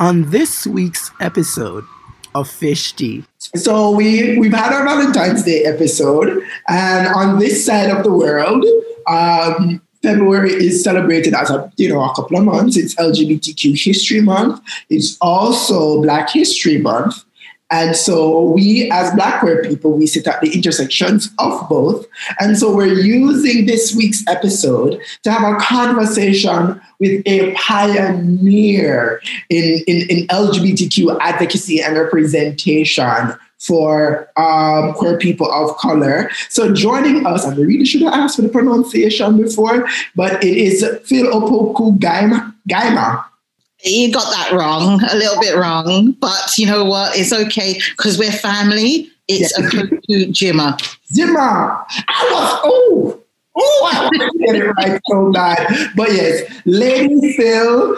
on this week's episode of Fish. So we we've had our Valentine's Day episode, and on this side of the world, um, February is celebrated as a you know a couple of months. It's LGBTQ History Month. It's also Black History Month. And so we, as Black queer people, we sit at the intersections of both. And so we're using this week's episode to have a conversation with a pioneer in, in, in LGBTQ advocacy and representation for um, queer people of color. So joining us, and I really should have asked for the pronunciation before, but it is Phyll Opoku Gaima. Gaima. You got that wrong, a little bit wrong, but you know what? It's okay because we're family. It's yeah. a Gyimah. Gyimah. I was, oh, oh, I want to get it right so bad. But yes, Lady Phyll